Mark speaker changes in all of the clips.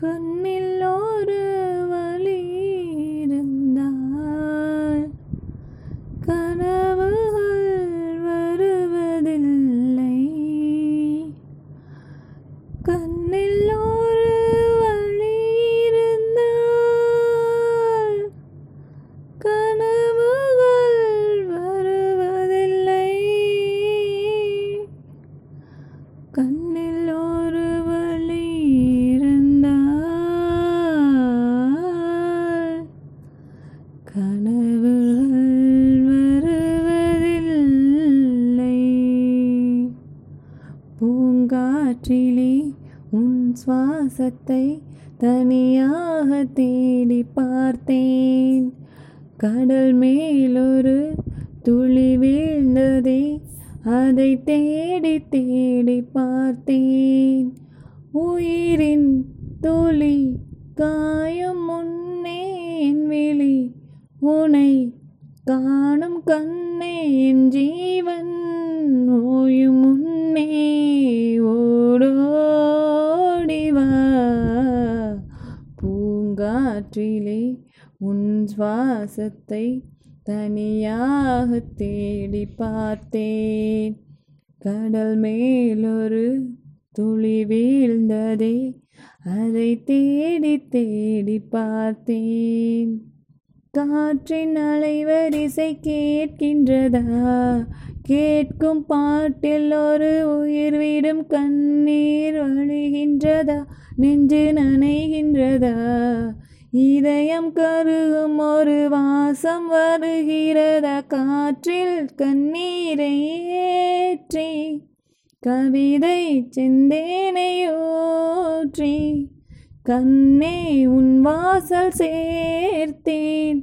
Speaker 1: கண்ணில் ஒரு வழி இருந்தால் கனவுகள் வருவதில்லை. கண்ணில் ஒரு வழி இருந்தால் கனவுகள் வருவதில்லை. கண் காற்றிலே உன் சுவாசத்தை தனியாக தேடி பார்த்தேன். கடல் மேலொரு துளி வீழ்ந்ததே அதை தேடி தேடி பார்த்தேன். உயிரின் துளி காயம் முன்னே என் விழி உனை காணும் கண்ணே என் ஜீவன் காற்றிலே உன் சுவாசத்தை தனியாக தேடி பார்த்தேன். கடல் மேலொரு துளி வீழ்ந்ததே அதை தேடி தேடி பார்த்தேன். காற்றின் அலைவரிசை கேட்கின்றதா? கேட்கும் பாட்டில் ஒரு உயிர் விடும் கண்ணீர் வழிகின்றதா? நெஞ்சு நனைகின்றதா? இதயம் கருகும் ஒரு வாசம் வருகிறத? காற்றில் கண்ணீரை ஏற்றி கவிதை செந்தேனையூற்றி கண்ணே உன் வாசல் சேர்த்தேன்.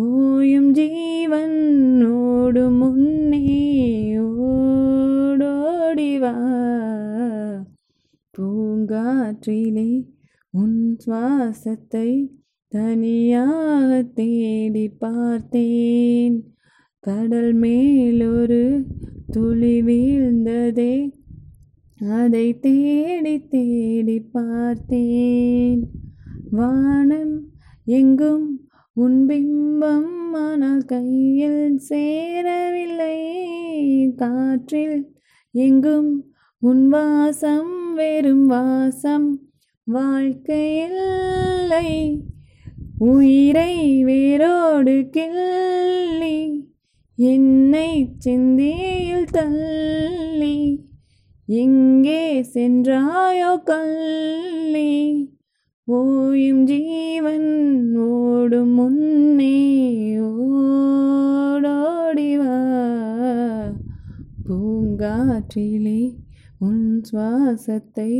Speaker 1: ஓயும் ஜீவன் ஓடும் முன்னே ஓடோடிவா? பூங்காற்றிலே உன் சுவாசத்தை தனியாக தேடி பார்த்தேன். கடல் மேலொரு துளி வீழ்ந்ததே அதை தேடி தேடி பார்த்தேன். வானம் எங்கும் உன் பிம்பம் ஆனால் கையில் சேரவில்லை. காற்றில் எங்கும் உன் வாசம் வெறும் வாசம். வாழ்க்கையில்லை. உயிரை வேரோடு கிள்ளி என்னை சிந்தியில் தள்ளி எங்கே சென்றாயோ கள்ளி ஓயும் ஜீவன் ஓடும் முன்னே ஓடோடிவா பூங்காற்றிலே உன் சுவாசத்தை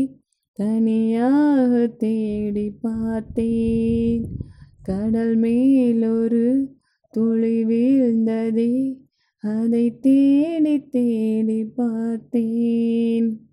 Speaker 1: தனியாக தேடி பார்த்தேன். கடல் மேலொரு துளி வீழ்ந்ததே அதை தேடி தேடி பார்த்தேன்.